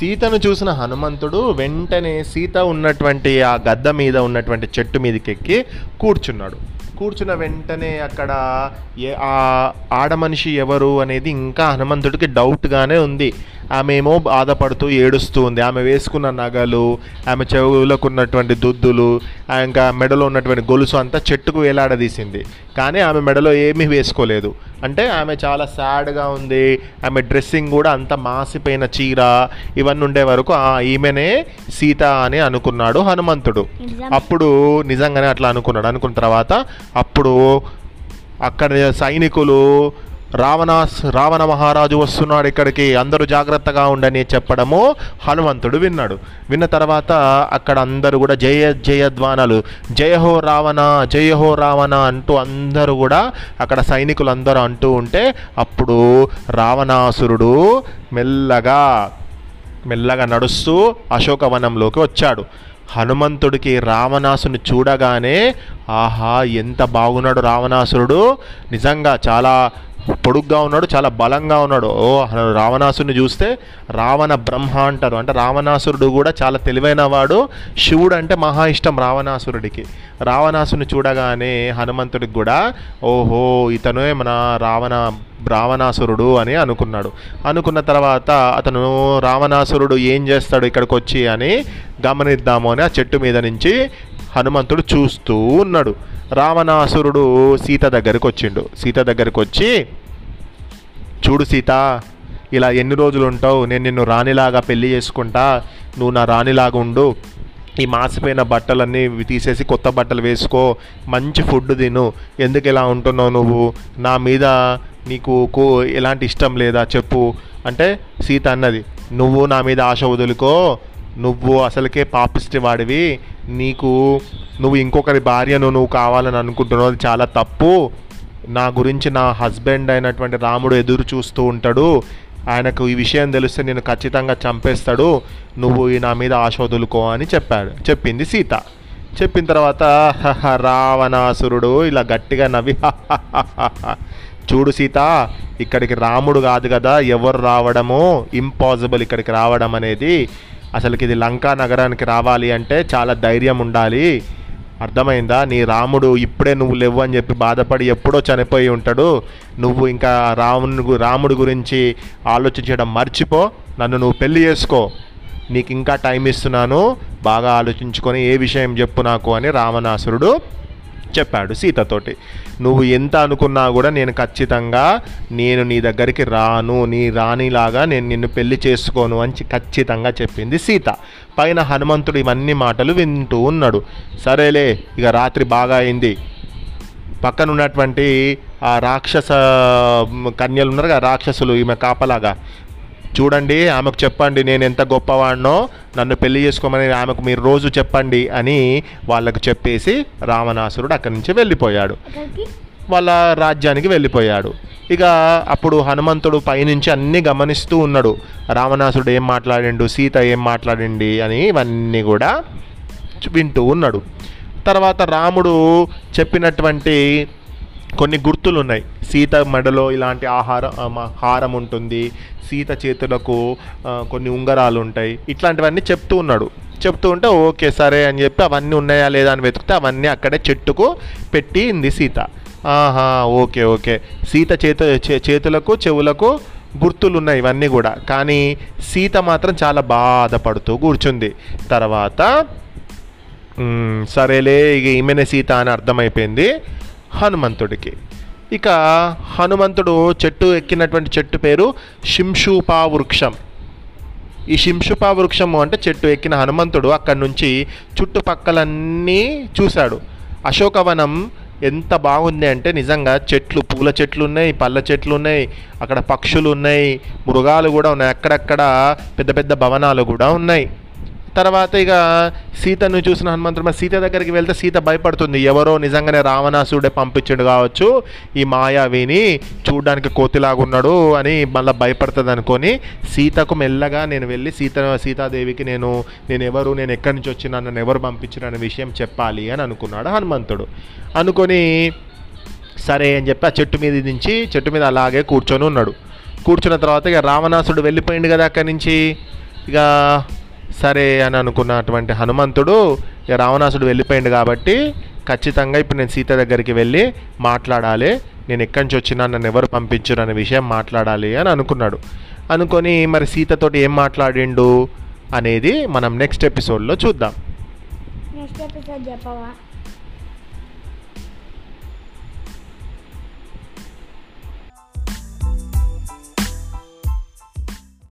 సీతను చూసిన హనుమంతుడు వెంటనే సీత ఉన్నటువంటి ఆ గద్ద మీద ఉన్నటువంటి చెట్టు మీదకి ఎక్కి కూర్చున్నాడు. కూర్చున్న వెంటనే అక్కడ ఏ ఆ ఆడమనిషి ఎవరు అనేది ఇంకా హనుమంతుడికి డౌట్గానే ఉంది. ఆమె ఏమో బాధపడుతూ ఏడుస్తూ ఉంది. ఆమె వేసుకున్న నగలు ఆమె చెవులకు ఉన్నటువంటి దుద్దులు ఇంకా మెడలో ఉన్నటువంటి గొలుసు అంతా చెట్టుకు వేలాడదీసింది. కానీ ఆమె మెడలో ఏమీ వేసుకోలేదు. అంటే ఆమె చాలా సాడ్గా ఉంది. ఆమె డ్రెస్సింగ్ కూడా అంత మాసిపోయిన చీర ఇవన్నీ ఉండే వరకు ఆ ఈమెనే సీత అని అనుకున్నాడు హనుమంతుడు. అప్పుడు నిజంగానే అట్లా అనుకున్నాడు. అనుకున్న తర్వాత అప్పుడు అక్కడ సైనికులు రావణాస్ రావణ మహారాజు వస్తున్నాడు ఇక్కడికి. అందరూ జాగ్రత్తగా ఉండని చెప్పడము హనుమంతుడు విన్నాడు. విన్న తర్వాత అక్కడ అందరూ కూడా జయ జయధ్వానాలు. జయహో రావణ జయహో రావణ అంటూ అందరూ కూడా అక్కడ సైనికులందరూ అంటూ ఉంటే అప్పుడు రావణాసురుడు మెల్లగా మెల్లగా నడుస్తూ అశోకవనంలోకి వచ్చాడు. హనుమంతుడికి రావణాసుని చూడగానే ఆహా ఎంత బాగున్నాడు రావణాసురుడు. నిజంగా చాలా పొడుగ్గా ఉన్నాడు చాలా బలంగా ఉన్నాడు. ఓ రావణాసుని చూస్తే రావణ బ్రహ్మ అంటారు. అంటే రావణాసురుడు కూడా చాలా తెలివైన వాడు. శివుడు అంటే మహా ఇష్టం రావణాసురుడికి. రావణాసుని చూడగానే హనుమంతుడికి కూడా ఓహో ఇతనే మన రావణ రావణాసురుడు అని అనుకున్నాడు. అనుకున్న తర్వాత అతను రావణాసురుడు ఏం చేస్తాడు ఇక్కడికి వచ్చి అని గమనిద్దాము అని ఆ చెట్టు మీద నుంచి హనుమంతుడు చూస్తూ ఉన్నాడు. రావణాసురుడు సీత దగ్గరికి వచ్చిండు. సీత దగ్గరికి వచ్చి చూడు సీత ఇలా ఎన్ని రోజులు ఉంటావు? నేను నిన్ను రాణిలాగా పెళ్ళి చేసుకుంటా. నువ్వు నా రాణిలాగా ఉండు. ఈ మాసిపోయిన బట్టలన్నీ తీసేసి కొత్త బట్టలు వేసుకో. మంచి ఫుడ్ తిను. ఎందుకు ఇలా ఉంటున్నావు నువ్వు? నా మీద నీకు కో ఎలాంటి ఇష్టం లేదా? చెప్పు. అంటే సీత అన్నది నువ్వు నా మీద ఆశ వదులుకో. నువ్వు అసలుకే పాపిష్టి వాడివి. నీకు నువ్వు ఇంకొకరి భార్యను నువ్వు కావాలని అనుకుంటున్నావు. అది చాలా తప్పు. నా గురించి నా హస్బెండ్ అయినటువంటి రాముడు ఎదురు చూస్తూ ఉంటాడు. ఆయనకు ఈ విషయం తెలిస్తే నేను ఖచ్చితంగా చంపేస్తాడు. నువ్వు ఈ నా మీద ఆశ వదులుకో అని చెప్పాడు. చెప్పింది సీత. చెప్పిన తర్వాత రావణాసురుడు ఇలా గట్టిగా నవ్వి చూడు సీత ఇక్కడికి రాముడు కాదు కదా ఎవరు రావడము? ఇంపాసిబుల్ ఇక్కడికి రావడం అనేది. అసలుకి ఇది లంకా నగరానికి రావాలి అంటే చాలా ధైర్యం ఉండాలి. అర్థమైందా? నీ రాముడు ఇప్పుడే నువ్వు లేవు అని చెప్పి బాధపడి ఎప్పుడో చనిపోయి ఉంటాడు. నువ్వు ఇంకా రాముని రాముడు రాముడి గురించి ఆలోచించడం మర్చిపో. నన్ను నువ్వు పెళ్ళి చేసుకో. నీకు ఇంకా టైం ఇస్తున్నాను. బాగా ఆలోచించుకొని ఏ విషయం చెప్పు నాకు అని రావణాసురుడు చెప్పాడు సీతతోటి. నువ్వు ఎంత అనుకున్నా కూడా నేను ఖచ్చితంగా నేను నీ దగ్గరికి రాను నీ రాణిలాగా నేను నిన్ను పెళ్ళి చేసుకోను అని ఖచ్చితంగా చెప్పింది సీత. పైన హనుమంతుడు ఇవన్నీ మాటలు వింటూ ఉన్నాడు. సరేలే ఇక రాత్రి బాగా అయింది. పక్కన ఉన్నటువంటి ఆ రాక్షస కన్యలు ఉన్నారు కదా రాక్షసులు ఈమె కాపలాగా. చూడండి ఆమెకు చెప్పండి నేను ఎంత గొప్పవాడినో నన్ను పెళ్ళి చేసుకోమని ఆమెకు మీరు రోజు చెప్పండి అని వాళ్ళకు చెప్పేసి రావణాసురుడు అక్కడి నుంచి వెళ్ళిపోయాడు. వాళ్ళ రాజ్యానికి వెళ్ళిపోయాడు. ఇక అప్పుడు హనుమంతుడు పైనుంచి అన్నీ గమనిస్తూ ఉన్నాడు. రావణాసురుడు ఏం మాట్లాడిండు సీత ఏం మాట్లాడింది అని ఇవన్నీ కూడా వింటూ ఉన్నాడు. తర్వాత రాముడు చెప్పినటువంటి కొన్ని గుర్తులు ఉన్నాయి సీత మెడలో ఇలాంటి ఆహారం హారం ఉంటుంది. సీత చేతులకు కొన్ని ఉంగరాలు ఉంటాయి. ఇట్లాంటివన్నీ చెప్తూ ఉన్నాడు. చెప్తూ ఉంటే ఓకే సరే అని చెప్పి అవన్నీ ఉన్నాయా లేదా అని వెతికితే అవన్నీ అక్కడే చెట్టుకు పెట్టింది సీత. ఆహా ఓకే ఓకే. సీత చేత చే- చేతులకు చెవులకు గుర్తులు ఉన్నాయి ఇవన్నీ కూడా. కానీ సీత మాత్రం చాలా బాధపడుతూ కూర్చుంది. తర్వాత సరేలే ఇక ఈమెనే సీత అని అర్థమైపోయింది హనుమంతుడికి. ఇక హనుమంతుడు చెట్టు ఎక్కినటువంటి చెట్టు పేరు శింషూపా వృక్షం ఈ శింషుపా వృక్షము అంటే చెట్టు ఎక్కిన హనుమంతుడు అక్కడి నుంచి చుట్టుపక్కలన్నీ చూశాడు. అశోకవనం ఎంత బాగుంది అంటే నిజంగా చెట్లు పూల చెట్లు ఉన్నాయి పళ్ళ చెట్లు ఉన్నాయి అక్కడ పక్షులు ఉన్నాయి మృగాలు కూడా ఉన్నాయి అక్కడక్కడ పెద్ద పెద్ద భవనాలు కూడా ఉన్నాయి. తర్వాత ఇక సీతను చూసిన హనుమంతుడు సీత దగ్గరికి వెళ్తే సీత భయపడుతుంది. ఎవరో నిజంగానే రావణాసుడే పంపించాడు కావచ్చు. ఈ మాయావిని చూడడానికి కోతిలాగా ఉన్నాడు అని మళ్ళీ భయపడుతుంది అనుకొని సీతకు మెల్లగా నేను వెళ్ళి సీత సీతాదేవికి నేను నేను ఎవరు నేను ఎక్కడి నుంచి వచ్చినా నన్ను ఎవరు పంపించిన అనే విషయం చెప్పాలి అని అనుకున్నాడు హనుమంతుడు. అనుకొని సరే అని చెప్పి ఆ చెట్టు మీద నుంచి చెట్టు మీద అలాగే కూర్చొని ఉన్నాడు. కూర్చున్న తర్వాత ఇక రావణాసుడు వెళ్ళిపోయింది కదా అక్కడి నుంచి. ఇక సరే అని అనుకున్నటువంటి హనుమంతుడు ఇక రావణాసుడు వెళ్ళిపోయాడు కాబట్టి ఖచ్చితంగా ఇప్పుడు నేను సీత దగ్గరికి వెళ్ళి మాట్లాడాలి. నేను ఎక్కడి నుంచి వచ్చినా నన్ను ఎవరు పంపించరు అనే విషయం మాట్లాడాలి అని అనుకున్నాడు. అనుకొని మరి సీతతోటి ఏం మాట్లాడిండు అనేది మనం నెక్స్ట్ ఎపిసోడ్లో చూద్దాం. నెక్స్ట్ ఎపిసోడ్ చెప్పవా?